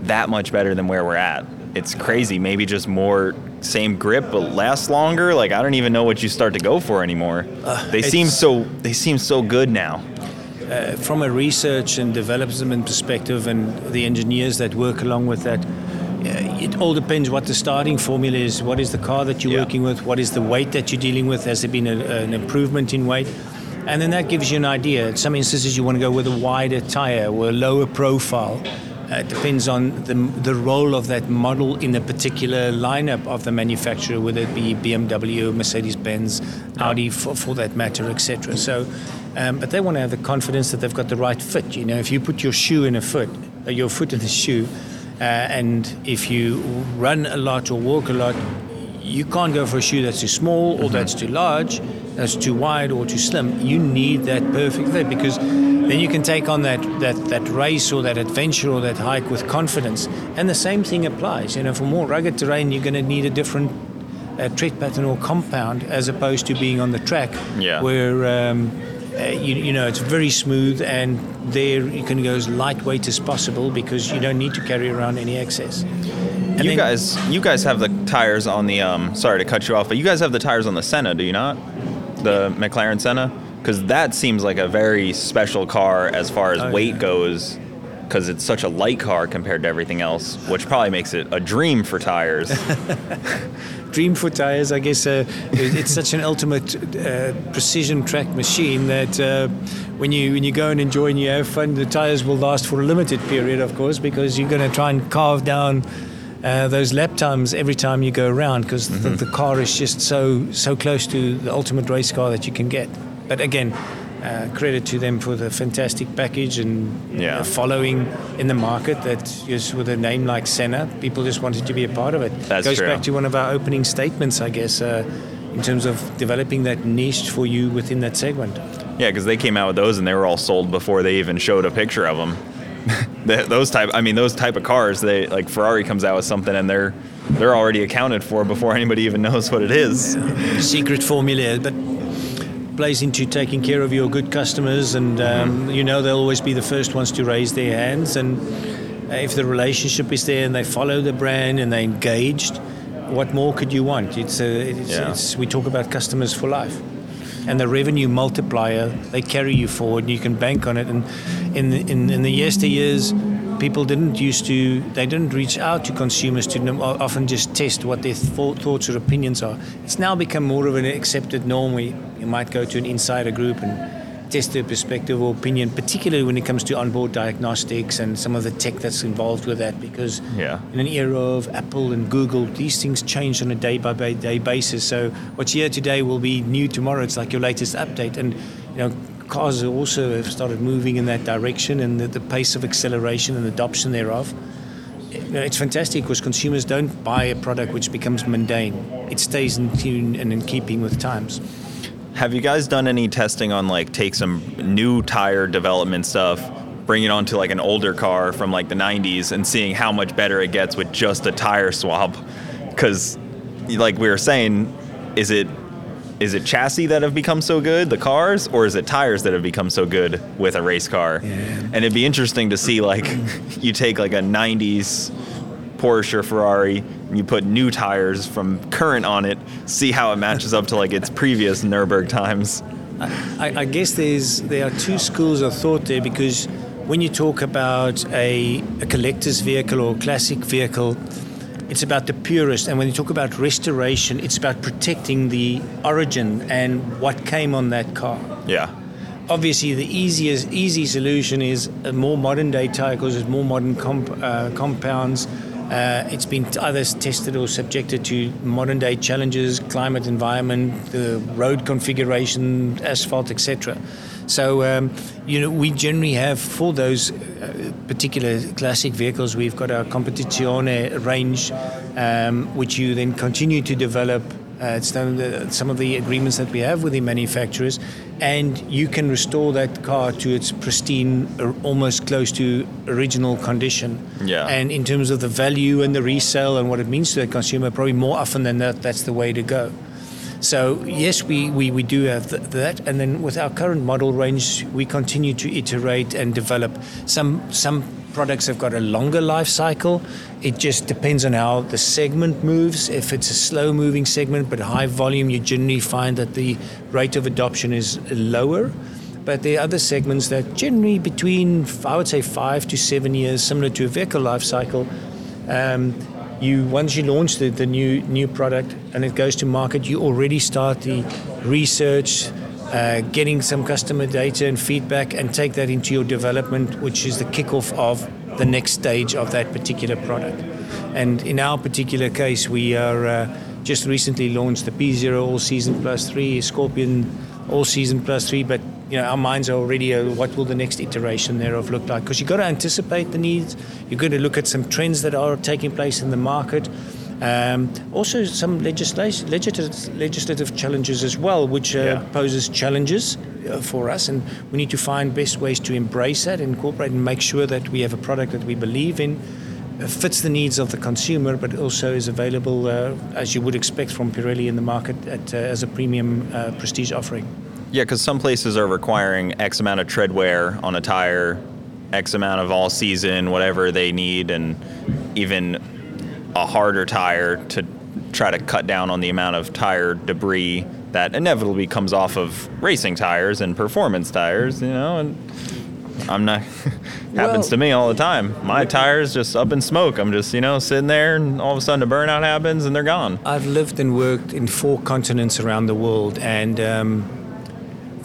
that much better than where we're at? It's crazy. Maybe just more same grip but lasts longer. Like I don't even know what you start to go for anymore. Uh, they seem so they seem so good now. Uh, from a research and development perspective, and the engineers that work along with that, uh, it all depends what the starting formula is. What is the car that you're Yeah. working with? What is the weight that you're dealing with? Has there been a, an improvement in weight? And then that gives you an idea. In some instances, you want to go with a wider tire or a lower profile. Uh, it depends on the, the role of that model in a particular lineup of the manufacturer, whether it be BMW, Mercedes Benz, Audi, for, for that matter, etc. So, um, but they want to have the confidence that they've got the right fit. You know, if you put your shoe in a foot, uh, your foot in the shoe, uh, and if you run a lot or walk a lot, you can't go for a shoe that's too small or that's too large, that's too wide or too slim. You need that perfect fit because then you can take on that, that, that race or that adventure or that hike with confidence. And the same thing applies. You know, for more rugged terrain, you're going to need a different uh, tread pattern or compound as opposed to being on the track Yeah. where um, uh, you, you know it's very smooth and there you can go as lightweight as possible because you don't need to carry around any excess. And you then- guys, you guys have the tires on the. Um, sorry to cut you off, but you guys have the tires on the Senna, do you not? The McLaren Senna, because that seems like a very special car as far as Oh, weight yeah. goes, because it's such a light car compared to everything else, which probably makes it a dream for tires. <laughs> Dream for tires, I guess uh, it- it's such an ultimate uh, precision track machine that uh, when you when you go and enjoy and you have fun, the tires will last for a limited period, of course, because you're going to try and carve down. Uh, those lap times every time you go around because the, the car is just so so close to the ultimate race car that you can get. But again, uh, credit to them for the fantastic package and Yeah. uh, following in the market that just with a name like Senna, people just wanted to be a part of it. That's Goes true. back to one of our opening statements, I guess, uh, in terms of developing that niche for you within that segment. yeah, because they came out with those and they were all sold before they even showed a picture of them. <laughs> those type, I mean, those type of cars, they like Ferrari comes out with something and they're they're already accounted for before anybody even <laughs> knows what it is. Secret formula, but plays into taking care of your good customers, and um, you know they'll always be the first ones to raise their hands. And if the relationship is there and they follow the brand and they're engaged, what more could you want? It's, uh, it's, Yeah. it's we talk about customers for life. And the revenue multiplier they carry you forward and you can bank on it. And in the, in, in the yesteryears people didn't used to they didn't reach out to consumers to often just test what their thought, thoughts or opinions are. It's now become more of an accepted norm where you might go to an insider group and their perspective or opinion particularly when it comes to onboard diagnostics and some of the tech that's involved with that because Yeah. in an era of Apple and Google, these things change on a day by day basis. So what's here today will be new tomorrow. It's like your latest update, and you know. Cars also have started moving in that direction, and the, the pace of acceleration and adoption thereof. It's fantastic because consumers don't buy a product which becomes mundane. It stays in tune and in keeping with times. Have you guys done any testing on like take some new tire development stuff, bring it onto like an older car from like the 90s and seeing how much better it gets with just a tire swap? Cuz like we were saying, is it is it chassis that have become so good, the cars, or is it tires that have become so good with a race car? And it'd be interesting to see like <laughs> you take like a 90s Porsche or Ferrari, and you put new tires from current on it, see how it matches up to like its previous Nürburgring times. I, I guess there's there are two schools of thought there because when you talk about a, a collector's vehicle or classic vehicle, it's about the purest, and when you talk about restoration, it's about protecting the origin and what came on that car. Yeah. Obviously, the easiest easy solution is a more modern day tire because there's more modern comp, uh, compounds. Uh, it's been either tested or subjected to modern day challenges, climate, environment, the road configuration, asphalt, etc. So, um, you know, we generally have for those uh, particular classic vehicles, we've got our Competizione range, um, which you then continue to develop uh, it's done the, some of the agreements that we have with the manufacturers, and you can restore that car to its pristine, or almost close to original condition. Yeah. And in terms of the value and the resale and what it means to the consumer, probably more often than that, that's the way to go. So yes, we, we, we do have th- that, and then with our current model range, we continue to iterate and develop. Some some products have got a longer life cycle. It just depends on how the segment moves. If it's a slow moving segment but high volume, you generally find that the rate of adoption is lower. But there are other segments that generally between I would say five to seven years, similar to a vehicle life cycle. Um, you once you launch the, the new new product and it goes to market, you already start the research, uh, getting some customer data and feedback, and take that into your development, which is the kickoff of the next stage of that particular product. And in our particular case, we are uh, just recently launched the P Zero All Season Plus Three, Scorpion All Season Plus Three, but you know, our minds are already uh, what will the next iteration thereof look like? Because you've got to anticipate the needs. You've got to look at some trends that are taking place in the market. Um, also, some legislation, legislative, legislative challenges as well, which uh, yeah. poses challenges uh, for us, and we need to find best ways to embrace that, incorporate, and make sure that we have a product that we believe in, uh, fits the needs of the consumer, but also is available, uh, as you would expect from Pirelli in the market, at, uh, as a premium uh, prestige offering. Yeah, because some places are requiring X amount of tread wear on a tire, X amount of all season, whatever they need, and even a harder tire to try to cut down on the amount of tire debris that inevitably comes off of racing tires and performance tires, you know, and I'm not <laughs> happens well, to me all the time. My tires just up in smoke. I'm just, you know, sitting there and all of a sudden a burnout happens and they're gone. I've lived and worked in four continents around the world and um,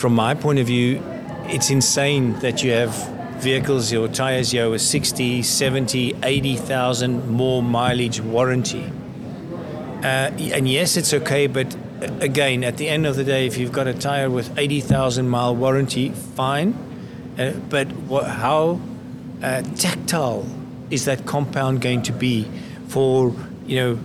from my point of view, it's insane that you have vehicles, your tires, you have a 60, 70, 80,000 more mileage warranty. Uh, and yes, it's okay, but again, at the end of the day, if you've got a tire with 80,000 mile warranty, fine. Uh, but what, how uh, tactile is that compound going to be for, you know,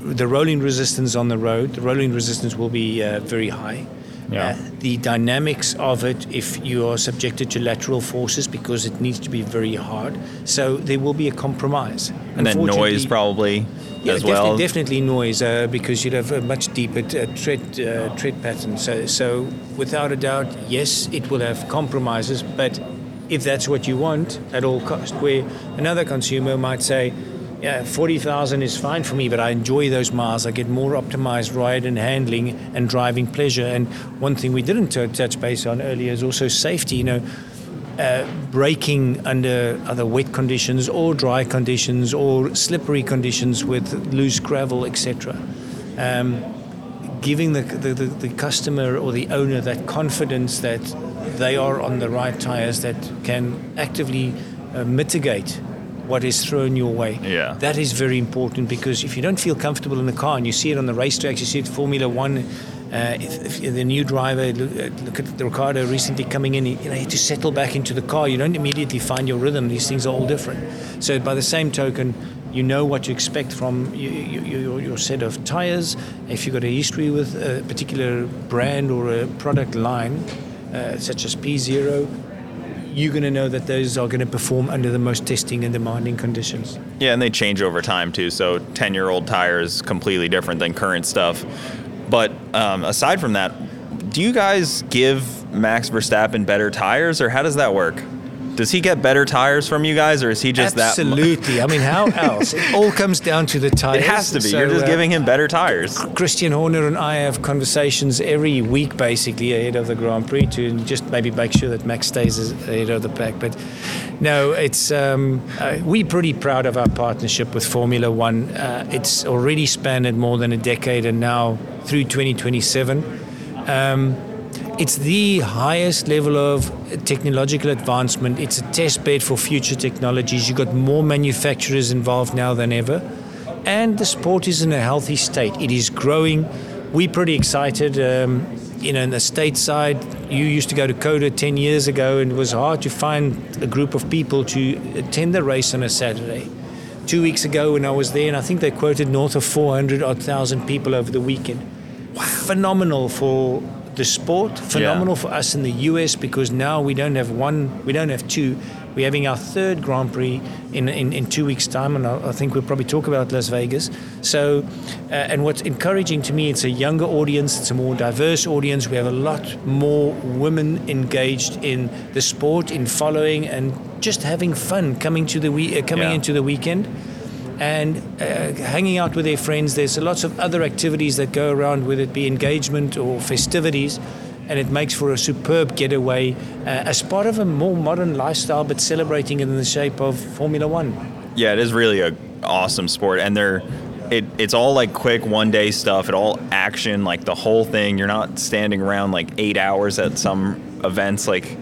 the rolling resistance on the road? The rolling resistance will be uh, very high. Yeah. Uh, the dynamics of it, if you are subjected to lateral forces, because it needs to be very hard. So there will be a compromise. And then noise probably yeah, as definitely, well. Definitely noise, uh, because you'd have a much deeper uh, tread uh, tread pattern. So, so without a doubt, yes, it will have compromises, but if that's what you want at all cost, where another consumer might say, yeah, 40,000 is fine for me, but I enjoy those miles. I get more optimized ride and handling and driving pleasure. And one thing we didn't touch base on earlier is also safety. You know, uh, braking under other wet conditions or dry conditions or slippery conditions with loose gravel, etc. Um, giving the, the, the, customer or the owner that confidence that they are on the right tires that can actively uh, mitigate what is thrown your way. Yeah. That is very important because if you don't feel comfortable in the car and you see it on the racetracks, you see it Formula One, uh, if, if the new driver, look, uh, look, at Ricciardo recently coming in, you know, you have to settle back into the car. You don't immediately find your rhythm. These things are all different. So by the same token, you know what to expect from your, your, your set of tires. If you've got a history with a particular brand or a product line, uh, such as P Zero, you're going to know that those are going to perform under the most testing and demanding conditions. Yeah, and they change over time too. So 10 year old tires completely different than current stuff. But um, aside from that, do you guys give Max Verstappen better tires, or how does that work? Does he get better tires from you guys, or is he just Absolutely. that? Absolutely. I mean, how <laughs> else? It all comes down to the tires. It has to be. So, You're just uh, giving him better tires. Christian Horner and I have conversations every week, basically, ahead of the Grand Prix to just maybe make sure that Max stays ahead of the pack. But no, it's um, uh, we're pretty proud of our partnership with Formula One. Uh, it's already spanned more than a decade, and now through 2027. Um, it's the highest level of technological advancement. It's a test bed for future technologies. You've got more manufacturers involved now than ever. And the sport is in a healthy state. It is growing. We're pretty excited. Um, you know, in the stateside, you used to go to COTA 10 years ago, and it was hard to find a group of people to attend the race on a Saturday. Two weeks ago, when I was there, and I think they quoted north of 400 odd thousand people over the weekend. Wow. Phenomenal for the sport phenomenal yeah. for us in the US because now we don't have one, we don't have two. We're having our third Grand Prix in, in, in two weeks' time, and I, I, think we'll probably talk about Las Vegas. So, uh, and what's encouraging to me, it's a younger audience, it's a more diverse audience. We have a lot more women engaged in the sport, in following, and just having fun coming to the we- uh, coming yeah. into the weekend and uh, hanging out with their friends. There's lots of other activities that go around, whether it be engagement or festivities, and it makes for a superb getaway uh, as part of a more modern lifestyle, but celebrating it in the shape of Formula One. Yeah, it is really a awesome sport, and they're it, it's all like quick one day stuff. It all action, like the whole thing. You're not standing around like eight hours at some events. Like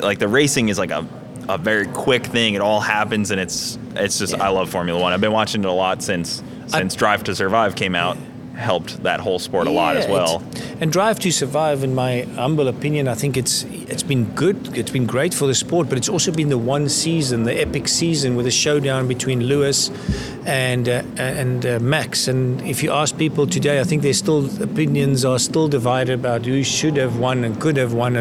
like the racing is like a a very quick thing. It all happens, and it's it's just I love Formula One. I've been watching it a lot since since Drive to Survive came out. Helped that whole sport a lot as well. And Drive to Survive, in my humble opinion, I think it's it's been good. It's been great for the sport, but it's also been the one season, the epic season, with a showdown between Lewis and uh, and uh, Max. And if you ask people today, I think there's still opinions are still divided about who should have won and could have won.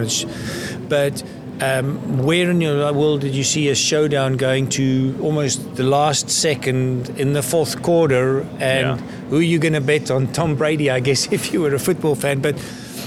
But um, where in your world did you see a showdown going to almost the last second in the fourth quarter? And Yeah. who are you going to bet on? Tom Brady, I guess, <laughs> if you were a football fan. But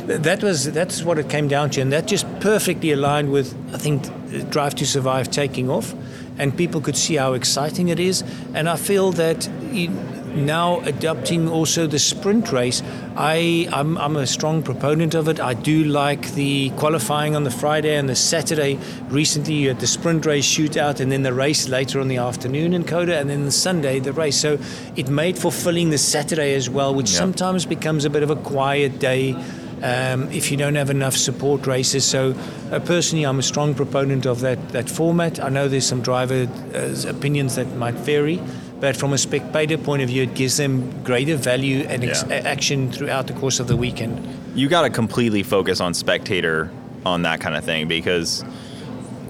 that was that's what it came down to, and that just perfectly aligned with I think Drive to Survive taking off, and people could see how exciting it is. And I feel that. You, now adopting also the sprint race, I I'm, I'm a strong proponent of it. I do like the qualifying on the Friday and the Saturday. Recently, you had the sprint race shootout, and then the race later on the afternoon in COTA, and then the Sunday the race. So it made fulfilling the Saturday as well, which Yeah. sometimes becomes a bit of a quiet day. Um, if you don't have enough support races, so uh, personally, I'm a strong proponent of that that format. I know there's some driver uh, opinions that might vary, but from a spectator point of view, it gives them greater value and ex- Yeah. action throughout the course of the weekend. you got to completely focus on spectator on that kind of thing because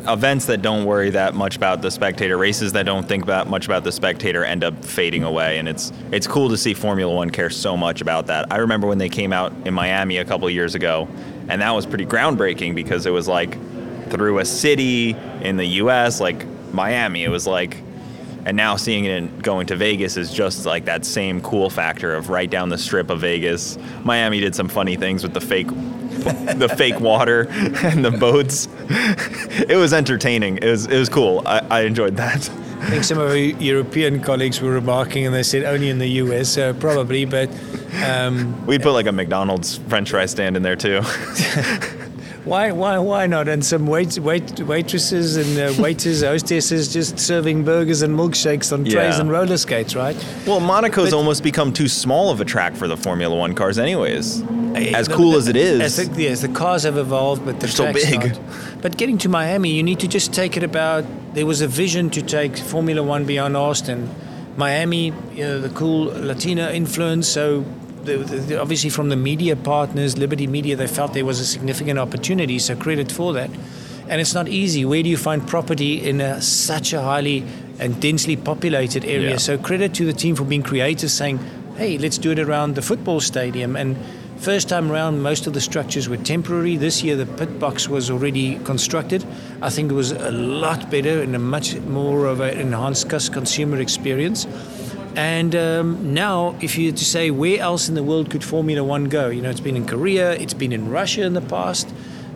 events that don't worry that much about the spectator races that don't think that much about the spectator end up fading away and it's it's cool to see formula 1 care so much about that i remember when they came out in miami a couple of years ago and that was pretty groundbreaking because it was like through a city in the us like miami it was like and now seeing it in, going to Vegas is just like that same cool factor of right down the strip of Vegas. Miami did some funny things with the fake, the <laughs> fake water and the boats. <laughs> It was entertaining. It was it was cool. I, I enjoyed that. I think some of our European colleagues were remarking, and they said only in the US, so probably, but. Um, <laughs> We'd put like a McDonald's French fry stand in there too. Why, why, why not? And some wait, wait, waitresses and uh, <laughs> waiters, hostesses just serving burgers and milkshakes on trays Yeah. and roller skates, right? Well, Monaco's But- almost become too small of a track for the Formula One cars, anyways. As No, cool but as it is, As the, yes, the cars have evolved, but the they're so big. Not. But getting to Miami, you need to just take it about. There was a vision to take Formula One beyond Austin. Miami, you know, the cool Latina influence. So, the, the, the- obviously, from the media partners, Liberty Media, they felt there was a significant opportunity. So, credit for that. And it's not easy. Where do you find property in a, such a highly and densely populated area? Yeah. So, credit to the team for being creative, saying, "Hey, let's do it around the football stadium." And First time around, most of the structures were temporary. This year, the pit box was already constructed. I think it was a lot better and a much more of an enhanced consumer experience. And um, now, if you to say where else in the world could Formula One go, you know, it's been in Korea, it's been in Russia in the past.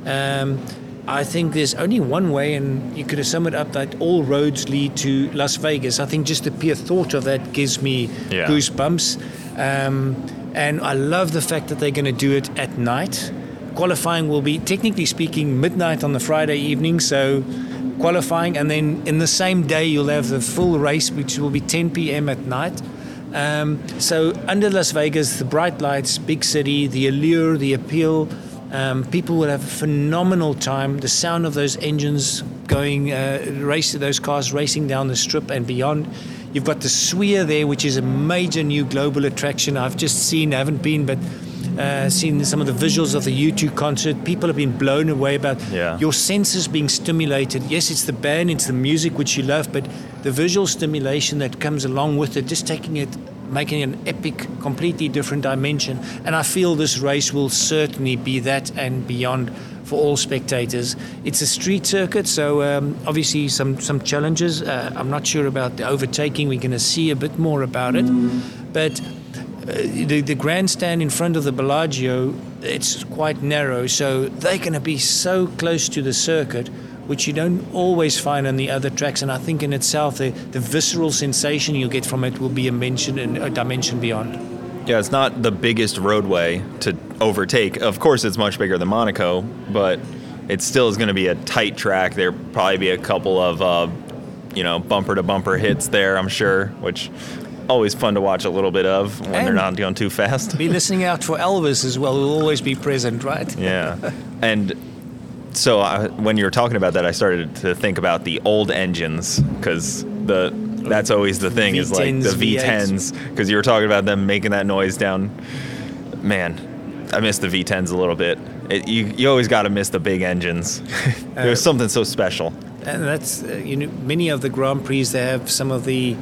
Um, I think there's only one way, and you could have summed it up that all roads lead to Las Vegas. I think just the pure thought of that gives me Yeah. goosebumps. Um, and I love the fact that they're going to do it at night. Qualifying will be, technically speaking, midnight on the Friday evening. So, qualifying, and then in the same day, you'll have the full race, which will be 10 p.m. at night. Um, so, under Las Vegas, the bright lights, big city, the allure, the appeal, um, people will have a phenomenal time. The sound of those engines going, uh, race those cars racing down the strip and beyond. You've got the Sphere there, which is a major new global attraction. I've just seen, haven't been, but uh, seen some of the visuals of the U2 concert. People have been blown away about Yeah. your senses being stimulated. Yes, it's the band, it's the music which you love, but the visual stimulation that comes along with it, just taking it, making it an epic, completely different dimension. And I feel this race will certainly be that and beyond for all spectators. It's a street circuit, so um, obviously some some challenges. Uh, I'm not sure about the overtaking. We're going to see a bit more about it, but. Uh, the, the grandstand in front of the Bellagio, it's quite narrow, so they're going to be so close to the circuit, which you don't always find on the other tracks. And I think in itself, the, the visceral sensation you'll get from it will be a mention a dimension beyond. Yeah, it's not the biggest roadway to overtake. Of course, it's much bigger than Monaco, but it still is going to be a tight track. There'll probably be a couple of uh, you know, bumper to bumper hits there, I'm sure, which always fun to watch a little bit of when they're not going too fast. Be listening out for Elvis as well. We'll always be present, right? <laughs> Yeah. And so I, when you were talking about that, I started to think about the old engines because the that's always the thing is like the V10s, V10s because you were talking about them making that noise down. Man, I miss the V10s a little bit. It, you you always got to miss the big engines. <laughs> There's something so special. And that's uh, you know many of the Grand Prix they have some of the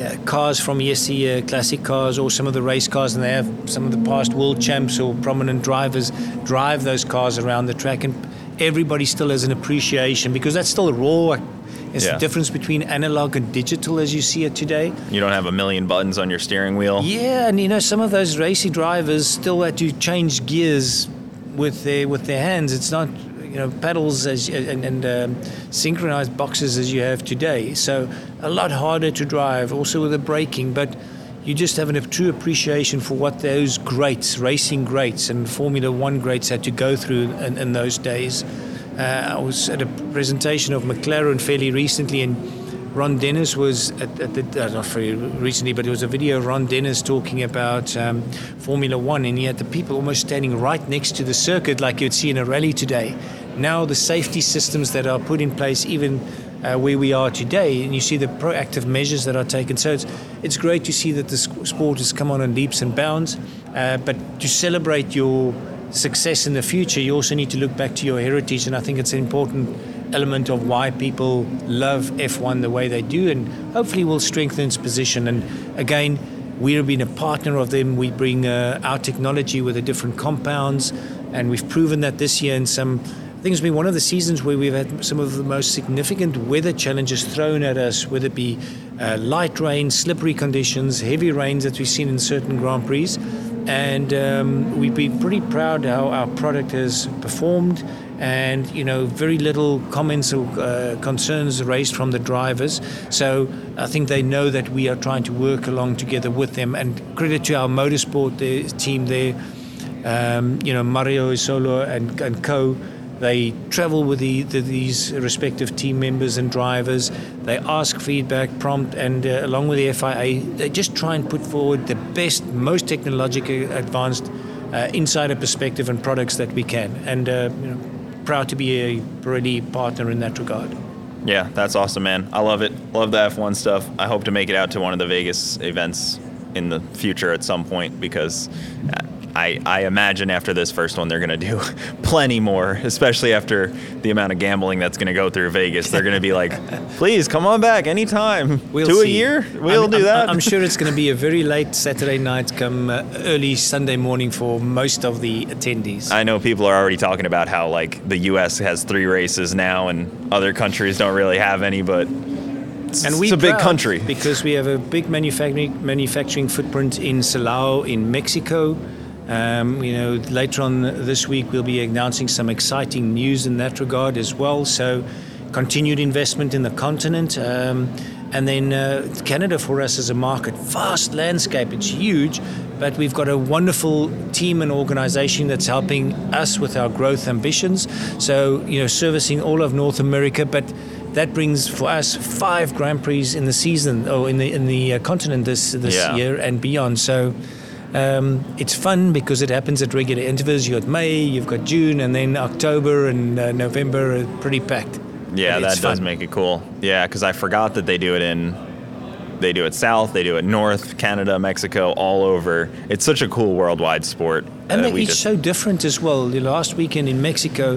uh, cars from yesteryear, classic cars, or some of the race cars, and they have some of the past world champs or prominent drivers drive those cars around the track, and everybody still has an appreciation because that's still the raw. It's Yeah. the difference between analog and digital as you see it today. You don't have a million buttons on your steering wheel. Yeah, and you know some of those racy drivers still had to change gears with their with their hands. It's not you know pedals as and, and um, synchronized boxes as you have today. So a lot harder to drive. Also with the braking, but you just have a true appreciation for what those greats, racing greats, and Formula One greats had to go through in, in those days. Uh, I was at a presentation of McLaren fairly recently, and Ron Dennis was at, at the, uh, not very recently, but it was a video of Ron Dennis talking about um, Formula One, and he had the people almost standing right next to the circuit, like you'd see in a rally today. Now the safety systems that are put in place, even uh, where we are today, and you see the proactive measures that are taken. So it's it's great to see that the sport has come on in leaps and bounds, uh, but to celebrate your success in the future, you also need to look back to your heritage, and I think it's important element of why people love F1 the way they do, and hopefully will strengthen its position. And again, we've been a partner of them. We bring uh, our technology with the different compounds, and we've proven that this year in some. I think it's been one of the seasons where we've had some of the most significant weather challenges thrown at us, whether it be uh, light rain, slippery conditions, heavy rains that we've seen in certain Grand Prix and um, we've been pretty proud how our product has performed and you know very little comments or uh, concerns raised from the drivers so I think they know that we are trying to work along together with them and credit to our motorsport team there um, you know Mario Isola and, and co they travel with the, the, these respective team members and drivers. They ask feedback, prompt, and uh, along with the FIA, they just try and put forward the best, most technologically advanced uh, insider perspective and products that we can. And uh, you know, proud to be a Pirelli partner in that regard. Yeah, that's awesome, man. I love it. Love the F1 stuff. I hope to make it out to one of the Vegas events in the future at some point because uh, I, I imagine after this first one, they're going to do <laughs> plenty more, especially after the amount of gambling that's going to go through Vegas. They're going to be like, <laughs> please come on back anytime. We'll Two a year? We'll I'm- do I'm- that. I'm sure it's going to be a very late <laughs> Saturday night, come uh, early Sunday morning for most of the attendees. I know people are already talking about how like the U.S. has three races now and other countries don't really have any, but it's, and it's we're a big country. because we have a big manufacturing manufacturing footprint in Silao in Mexico. Um, you know, later on this week we'll be announcing some exciting news in that regard as well. So, continued investment in the continent. Um, and then uh, Canada for us as a market, vast landscape, it's huge, but we've got a wonderful team and organization that's helping us with our growth ambitions. So, you know, servicing all of North America, but that brings for us five Grand Prix in the season or in the in the uh, continent this this Yeah. year and beyond. So um, it's fun because it happens at regular intervals. You've got May, you've got June, and then October and uh, November are pretty packed. Yeah, it's that does make it cool. Yeah, because I forgot that they do it in, they do it south, they do it north, Canada, Mexico, all over. It's such a cool worldwide sport. And uh, each just- so different as well. The last weekend in Mexico,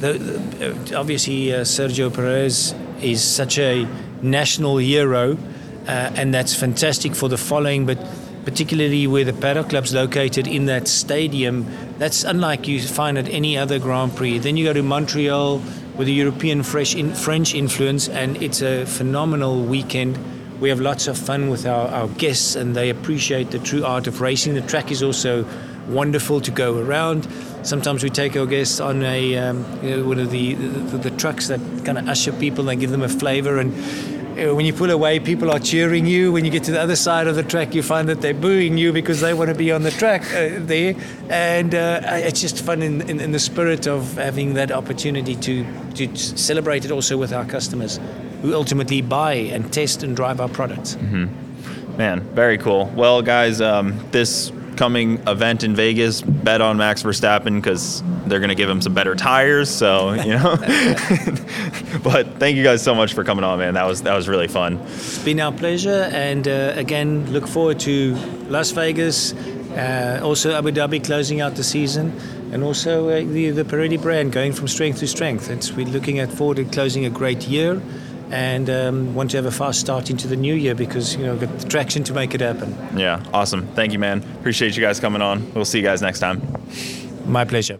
the, the, uh, obviously uh, Sergio Perez is such a national hero, uh, and that's fantastic for the following. But particularly where the paddock club's located in that stadium, that's unlike you find at any other Grand Prix. Then you go to Montreal with a European French influence, and it's a phenomenal weekend. We have lots of fun with our, our guests, and they appreciate the true art of racing. The track is also wonderful to go around. Sometimes we take our guests on a um, you know, one of the, the, the trucks that kind of usher people and give them a flavour. And when you pull away, people are cheering you. When you get to the other side of the track, you find that they're booing you because they want to be on the track uh, there. And uh, it's just fun in, in, in the spirit of having that opportunity to, to celebrate it also with our customers. who ultimately buy and test and drive our products. Man, very cool. Well, guys, um, this coming event in Vegas, bet on Max Verstappen because they're going to give him some better tires. So you know. <laughs> but thank you guys so much for coming on, man. That was that was really fun. It's been our pleasure, and uh, again, look forward to Las Vegas, uh, also Abu Dhabi closing out the season, and also uh, the the Pirelli brand going from strength to strength. It's, we're looking at forward to closing a great year, and um, want to have a fast start into the new year because you know we've got the traction to make it happen. Yeah, awesome. Thank you, man. Appreciate you guys coming on. We'll see you guys next time. My pleasure.